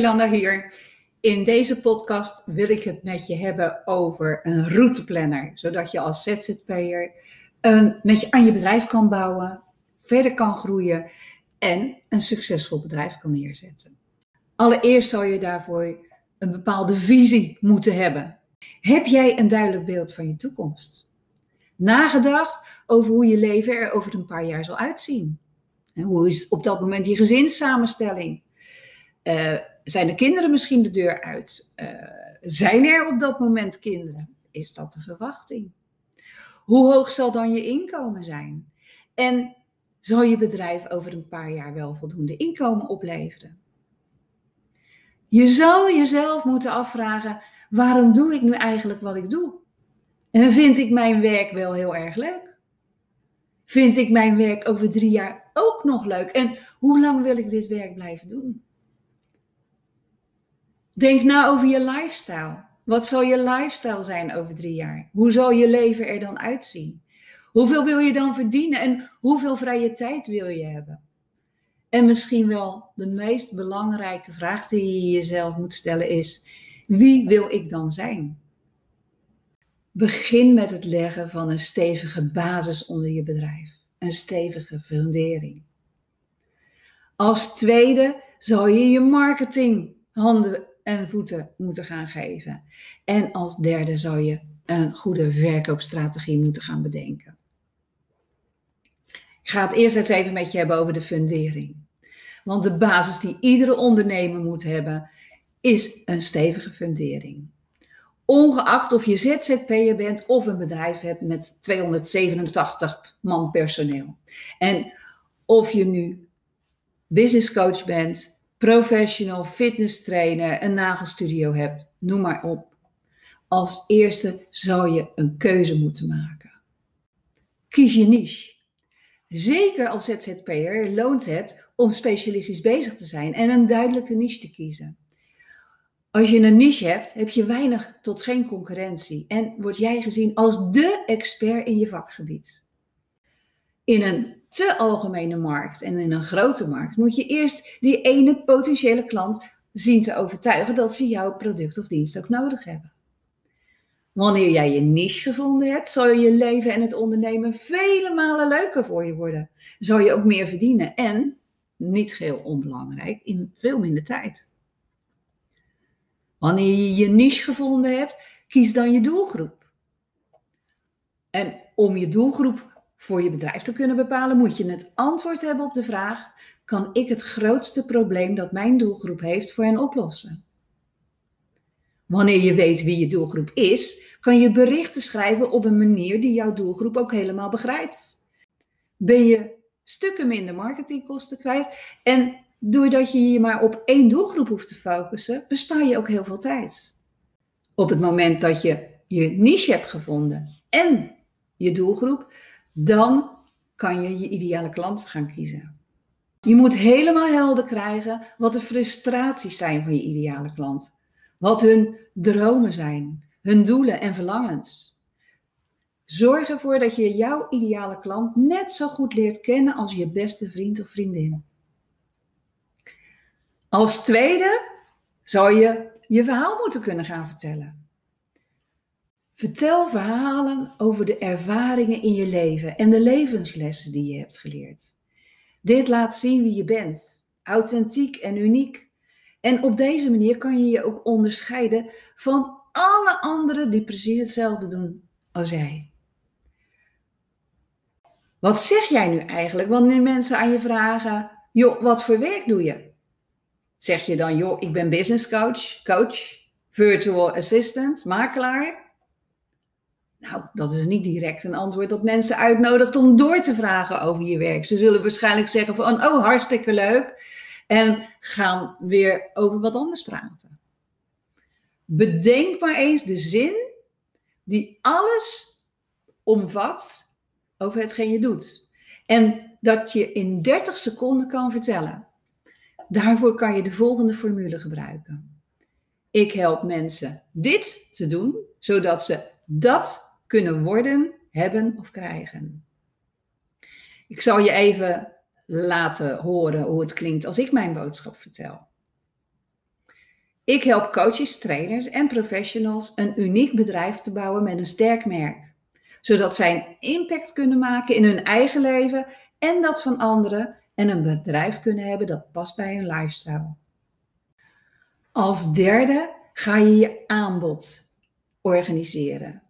Jolanda hier. In deze podcast wil ik het met je hebben over een routeplanner, zodat je als ZZP'er een, met je aan je bedrijf kan bouwen, verder kan groeien en een succesvol bedrijf kan neerzetten. Allereerst zal je daarvoor een bepaalde visie moeten hebben. Heb jij een duidelijk beeld van je toekomst? Nagedacht over hoe je leven er over een paar jaar zal uitzien? Hoe is op dat moment je gezinssamenstelling? Uh, zijn de kinderen misschien de deur uit? Uh, zijn er op dat moment kinderen? Is dat de verwachting? Hoe hoog zal dan je inkomen zijn? En zal je bedrijf over een paar jaar wel voldoende inkomen opleveren? Je zou jezelf moeten afvragen: waarom doe ik nu eigenlijk wat ik doe? En vind ik mijn werk wel heel erg leuk? Vind ik mijn werk over drie jaar ook nog leuk? En hoe lang wil ik dit werk blijven doen? Denk na over je lifestyle. Wat zal je lifestyle zijn over drie jaar? Hoe zal je leven er dan uitzien? Hoeveel wil je dan verdienen en hoeveel vrije tijd wil je hebben? En misschien wel de meest belangrijke vraag die je jezelf moet stellen is: wie wil ik dan zijn? Begin met het leggen van een stevige basis onder je bedrijf, een stevige fundering. Als tweede zal je je marketing handen en voeten moeten gaan geven. En als derde zou je een goede verkoopstrategie moeten gaan bedenken. Ik ga het eerst eens even met je hebben over de fundering. Want de basis die iedere ondernemer moet hebben, is een stevige fundering. Ongeacht of je ZZP'er bent of een bedrijf hebt met 287 man personeel. En of je nu business coach bent, professional, fitness trainer, een nagelstudio hebt, noem maar op. Als eerste zou je een keuze moeten maken. Kies je niche. Zeker als ZZP'er loont het om specialistisch bezig te zijn en een duidelijke niche te kiezen. Als je een niche hebt, heb je weinig tot geen concurrentie en word jij gezien als de expert in je vakgebied. In een te algemene markt en in een grote markt moet je eerst die ene potentiële klant zien te overtuigen dat ze jouw product of dienst ook nodig hebben. Wanneer jij je niche gevonden hebt, zal je leven en het ondernemen vele malen leuker voor je worden. Zal je ook meer verdienen en, niet geheel onbelangrijk, in veel minder tijd. Wanneer je je niche gevonden hebt, kies dan je doelgroep. En om je doelgroep voor je bedrijf te kunnen bepalen, moet je het antwoord hebben op de vraag: kan ik het grootste probleem dat mijn doelgroep heeft voor hen oplossen? Wanneer je weet wie je doelgroep is, kan je berichten schrijven op een manier die jouw doelgroep ook helemaal begrijpt. Ben je stukken minder marketingkosten kwijt en doordat je je maar op één doelgroep hoeft te focussen, bespaar je ook heel veel tijd. Op het moment dat je je niche hebt gevonden en je doelgroep, dan kan je je ideale klant gaan kiezen. Je moet helemaal helder krijgen wat de frustraties zijn van je ideale klant. Wat hun dromen zijn, hun doelen en verlangens. Zorg ervoor dat je jouw ideale klant net zo goed leert kennen als je beste vriend of vriendin. Als tweede zou je je verhaal moeten kunnen gaan vertellen. Vertel verhalen over de ervaringen in je leven en de levenslessen die je hebt geleerd. Dit laat zien wie je bent, authentiek en uniek. En op deze manier kan je je ook onderscheiden van alle anderen die precies hetzelfde doen als jij. Wat zeg jij nu eigenlijk wanneer mensen aan je vragen: joh, wat voor werk doe je? Zeg je dan, joh, ik ben business coach, coach, virtual assistant, makelaar? Dat is niet direct een antwoord dat mensen uitnodigt om door te vragen over je werk. Ze zullen waarschijnlijk zeggen van, oh, hartstikke leuk. En gaan weer over wat anders praten. Bedenk maar eens de zin die alles omvat over hetgeen je doet. En dat je in 30 seconden kan vertellen. Daarvoor kan je de volgende formule gebruiken. Ik help mensen dit te doen, zodat ze dat kunnen worden, hebben of krijgen. Ik zal je even laten horen hoe het klinkt als ik mijn boodschap vertel. Ik help coaches, trainers en professionals een uniek bedrijf te bouwen met een sterk merk, zodat zij een impact kunnen maken in hun eigen leven en dat van anderen en een bedrijf kunnen hebben dat past bij hun lifestyle. Als derde ga je je aanbod organiseren.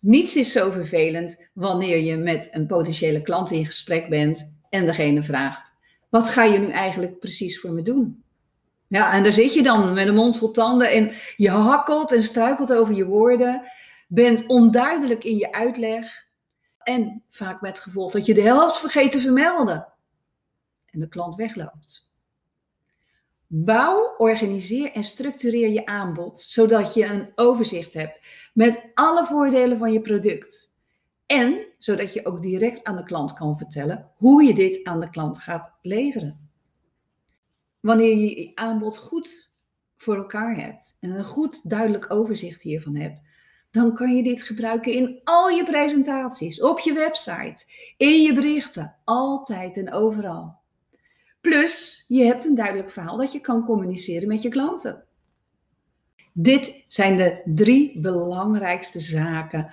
Niets is zo vervelend wanneer je met een potentiële klant in gesprek bent en degene vraagt: Wat ga je nu eigenlijk precies voor me doen? Ja, en daar zit je dan met een mond vol tanden en je hakkelt en struikelt over je woorden, bent onduidelijk in je uitleg en vaak met gevolg dat je de helft vergeet te vermelden en de klant wegloopt. Bouw, organiseer en structureer je aanbod zodat je een overzicht hebt met alle voordelen van je product. En zodat je ook direct aan de klant kan vertellen hoe je dit aan de klant gaat leveren. Wanneer je je aanbod goed voor elkaar hebt en een goed duidelijk overzicht hiervan hebt, dan kan je dit gebruiken in al je presentaties, op je website, in je berichten, altijd en overal. Plus, je hebt een duidelijk verhaal dat je kan communiceren met je klanten. Dit zijn de drie belangrijkste zaken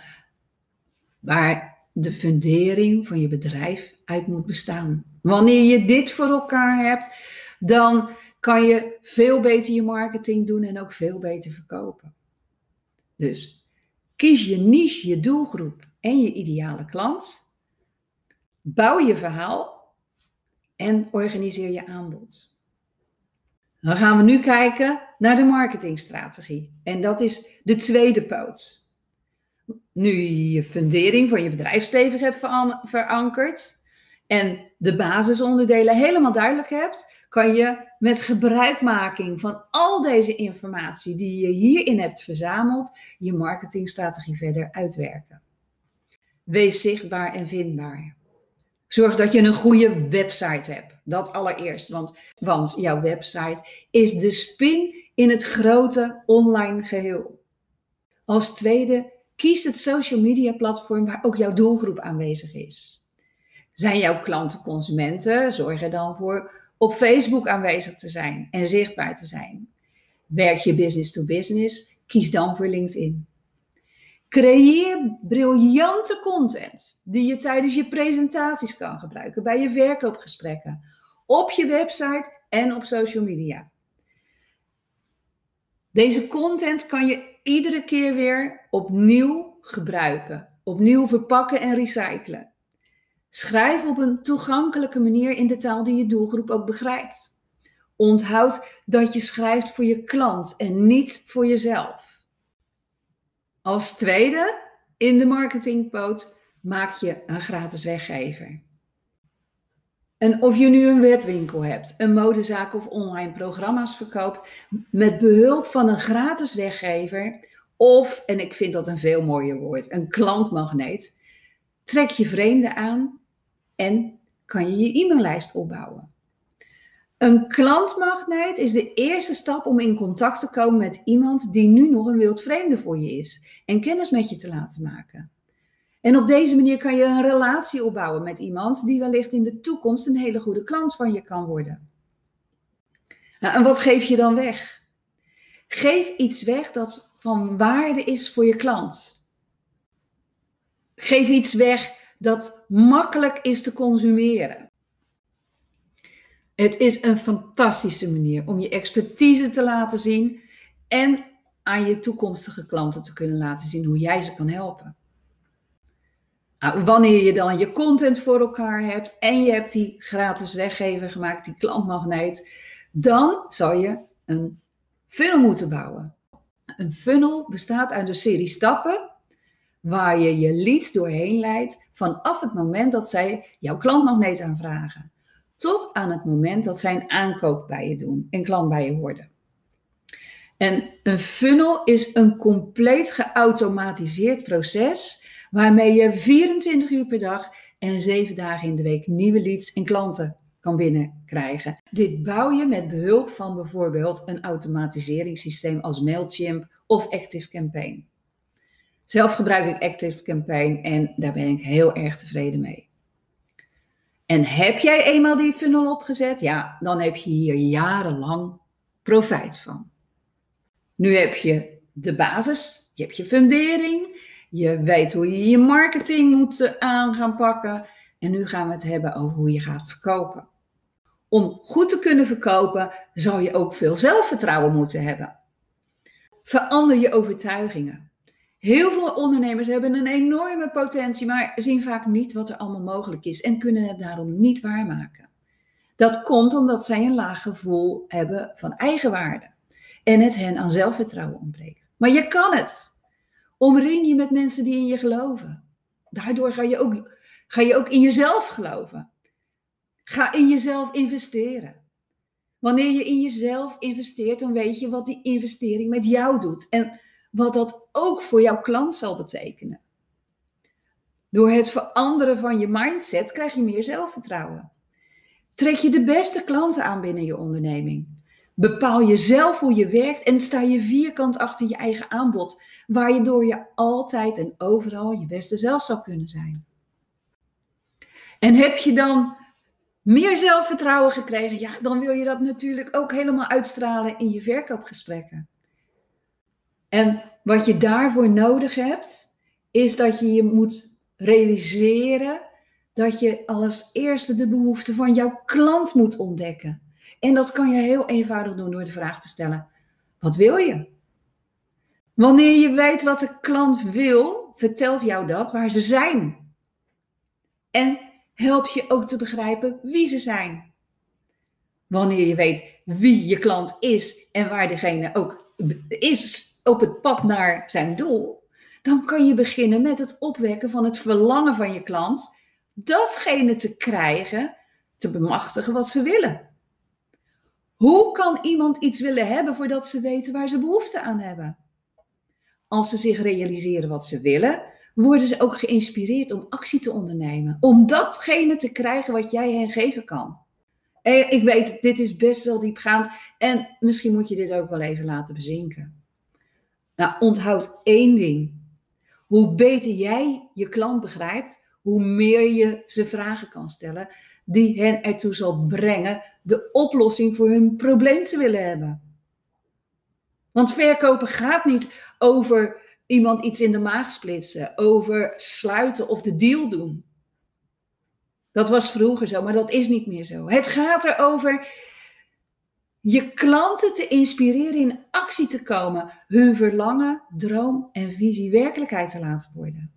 waar de fundering van je bedrijf uit moet bestaan. Wanneer je dit voor elkaar hebt, dan kan je veel beter je marketing doen en ook veel beter verkopen. Dus kies je niche, je doelgroep en je ideale klant. Bouw je verhaal en organiseer je aanbod. Dan gaan we nu kijken naar de marketingstrategie. En dat is de tweede poot. Nu je je fundering van je bedrijf stevig hebt verankerd en de basisonderdelen helemaal duidelijk hebt, kan je met gebruikmaking van al deze informatie die je hierin hebt verzameld, je marketingstrategie verder uitwerken. Wees zichtbaar en vindbaar. Zorg dat je een goede website hebt. Dat allereerst. Want, want jouw website is de spin in het grote online geheel. Als tweede, kies het social media platform waar ook jouw doelgroep aanwezig is. Zijn jouw klanten consumenten? Zorg er dan voor op Facebook aanwezig te zijn en zichtbaar te zijn. Werk je business to business? Kies dan voor LinkedIn. Creëer briljante content die je tijdens je presentaties kan gebruiken, bij je verkoopgesprekken, op je website en op social media. Deze content kan je iedere keer weer opnieuw gebruiken, opnieuw verpakken en recyclen. Schrijf op een toegankelijke manier in de taal die je doelgroep ook begrijpt. Onthoud dat je schrijft voor je klant en niet voor jezelf. Als tweede in de marketingpoot maak je een gratis weggever. En of je nu een webwinkel hebt, een modezaak of online programma's verkoopt, met behulp van een gratis weggever, of, en ik vind dat een veel mooier woord, een klantmagneet, trek je vreemden aan en kan je je e-maillijst opbouwen. Een klantmagneet is de eerste stap om in contact te komen met iemand die nu nog een wildvreemde voor je is en kennis met je te laten maken. En op deze manier kan je een relatie opbouwen met iemand die wellicht in de toekomst een hele goede klant van je kan worden. Nou, en wat geef je dan weg? Geef iets weg dat van waarde is voor je klant. Geef iets weg dat makkelijk is te consumeren. Het is een fantastische manier om je expertise te laten zien en aan je toekomstige klanten te kunnen laten zien hoe jij ze kan helpen. Nou, wanneer je dan je content voor elkaar hebt en je hebt die gratis weggever gemaakt, die klantmagneet, dan zal je een funnel moeten bouwen. Een funnel bestaat uit een serie stappen waar je je leads doorheen leidt vanaf het moment dat zij jouw klantmagneet aanvragen tot aan het moment dat zij een aankoop bij je doen en klant bij je worden. En een funnel is een compleet geautomatiseerd proces waarmee je 24 uur per dag en 7 dagen in de week nieuwe leads en klanten kan binnenkrijgen. Dit bouw je met behulp van bijvoorbeeld een automatiseringssysteem als Mailchimp of ActiveCampaign. Zelf gebruik ik ActiveCampaign en daar ben ik heel erg tevreden mee. En heb jij eenmaal die funnel opgezet, ja, dan heb je hier jarenlang profijt van. Nu heb je de basis, je hebt je fundering, je weet hoe je je marketing moet eh, aan gaan pakken. En nu gaan we het hebben over hoe je gaat verkopen. Om goed te kunnen verkopen, zou je ook veel zelfvertrouwen moeten hebben. Verander je overtuigingen. Heel veel ondernemers hebben een enorme potentie, maar zien vaak niet wat er allemaal mogelijk is en kunnen het daarom niet waarmaken. Dat komt omdat zij een laag gevoel hebben van eigenwaarde en het hen aan zelfvertrouwen ontbreekt. Maar je kan het. Omring je met mensen die in je geloven. Daardoor ga je ook, ga je ook in jezelf geloven. Ga in jezelf investeren. Wanneer je in jezelf investeert, dan weet je wat die investering met jou doet en wat dat ook voor jouw klant zal betekenen. Door het veranderen van je mindset krijg je meer zelfvertrouwen. Trek je de beste klanten aan binnen je onderneming. Bepaal jezelf hoe je werkt en sta je vierkant achter je eigen aanbod, waar je altijd en overal je beste zelf zou kunnen zijn. En heb je dan meer zelfvertrouwen gekregen, ja, dan wil je dat natuurlijk ook helemaal uitstralen in je verkoopgesprekken. En wat je daarvoor nodig hebt, is dat je je moet realiseren dat je als eerste de behoeften van jouw klant moet ontdekken. En dat kan je heel eenvoudig doen door de vraag te stellen: wat wil je? Wanneer je weet wat de klant wil, vertelt jou dat waar ze zijn. En helpt je ook te begrijpen wie ze zijn. Wanneer je weet wie je klant is en waar degene ook is op het pad naar zijn doel, dan kan je beginnen met het opwekken van het verlangen van je klant datgene te krijgen, te bemachtigen wat ze willen. Hoe kan iemand iets willen hebben voordat ze weten waar ze behoefte aan hebben? Als ze zich realiseren wat ze willen, worden ze ook geïnspireerd om actie te ondernemen. Om datgene te krijgen wat jij hen geven kan. En ik weet, dit is best wel diepgaand en misschien moet je dit ook wel even laten bezinken. Nou, onthoud één ding. Hoe beter jij je klant begrijpt, hoe meer je ze vragen kan stellen die hen ertoe zal brengen de oplossing voor hun probleem te willen hebben. Want verkopen gaat niet over iemand iets in de maag splitsen, over sluiten of de deal doen. Dat was vroeger zo, maar dat is niet meer zo. Het gaat erover je klanten te inspireren in actie te komen, hun verlangen, droom en visie werkelijkheid te laten worden.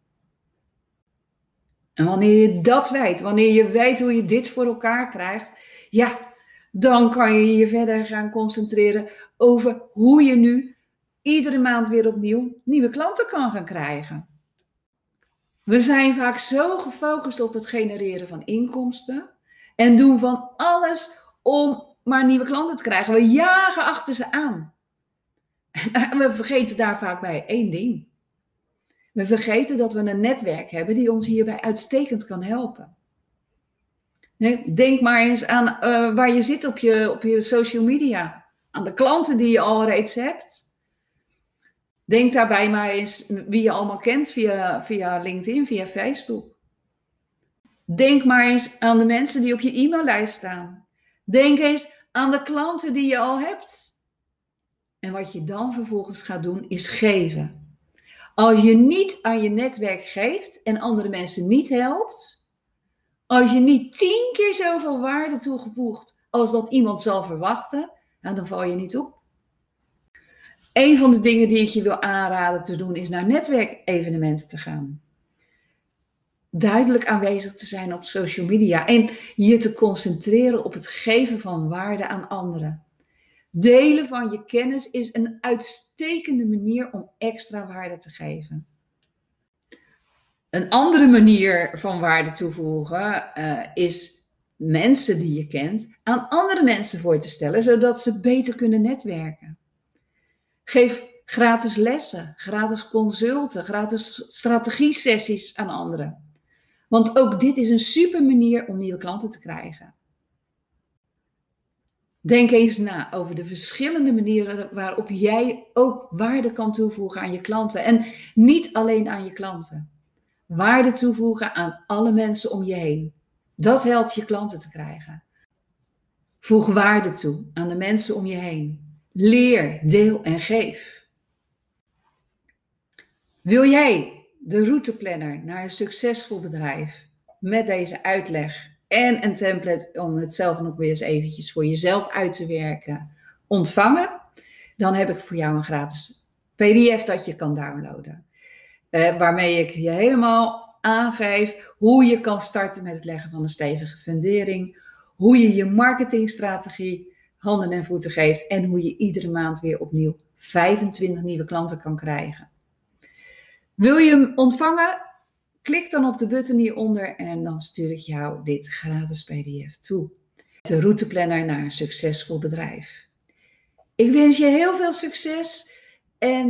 En wanneer je dat weet, wanneer je weet hoe je dit voor elkaar krijgt, ja, dan kan je je verder gaan concentreren over hoe je nu iedere maand weer opnieuw nieuwe klanten kan gaan krijgen. We zijn vaak zo gefocust op het genereren van inkomsten en doen van alles om maar nieuwe klanten te krijgen. We jagen achter ze aan. En we vergeten daar vaak bij één ding. We vergeten dat we een netwerk hebben die ons hierbij uitstekend kan helpen. Denk maar eens aan uh, waar je zit op je, op je social media. Aan de klanten die je al reeds hebt. Denk daarbij maar eens wie je allemaal kent via, via LinkedIn, via Facebook. Denk maar eens aan de mensen die op je e-maillijst staan. Denk eens aan de klanten die je al hebt. En wat je dan vervolgens gaat doen, is geven. Als je niet aan je netwerk geeft en andere mensen niet helpt, als je niet tien keer zoveel waarde toegevoegt als dat iemand zal verwachten, nou, dan val je niet op. Een van de dingen die ik je wil aanraden te doen is naar netwerkevenementen te gaan. Duidelijk aanwezig te zijn op social media en je te concentreren op het geven van waarde aan anderen. Delen van je kennis is een uitstekende manier om extra waarde te geven. Een andere manier van waarde toevoegen uh, is mensen die je kent aan andere mensen voor te stellen, zodat ze beter kunnen netwerken. Geef gratis lessen, gratis consulten, gratis strategie-sessies aan anderen. Want ook dit is een super manier om nieuwe klanten te krijgen. Denk eens na over de verschillende manieren waarop jij ook waarde kan toevoegen aan je klanten. En niet alleen aan je klanten. Waarde toevoegen aan alle mensen om je heen. Dat helpt je klanten te krijgen. Voeg waarde toe aan de mensen om je heen. Leer, deel en geef. Wil jij de routeplanner naar een succesvol bedrijf met deze uitleg en een template om het zelf nog weer eens eventjes voor jezelf uit te werken ontvangen? Dan heb ik voor jou een gratis PDF dat je kan downloaden. Uh, waarmee ik je helemaal aangeef hoe je kan starten met het leggen van een stevige fundering, hoe je je marketingstrategie handen en voeten geeft en hoe je iedere maand weer opnieuw 25 nieuwe klanten kan krijgen. Wil je hem ontvangen? Klik dan op de button hieronder en dan stuur ik jou dit gratis PDF toe. De routeplanner naar een succesvol bedrijf. Ik wens je heel veel succes en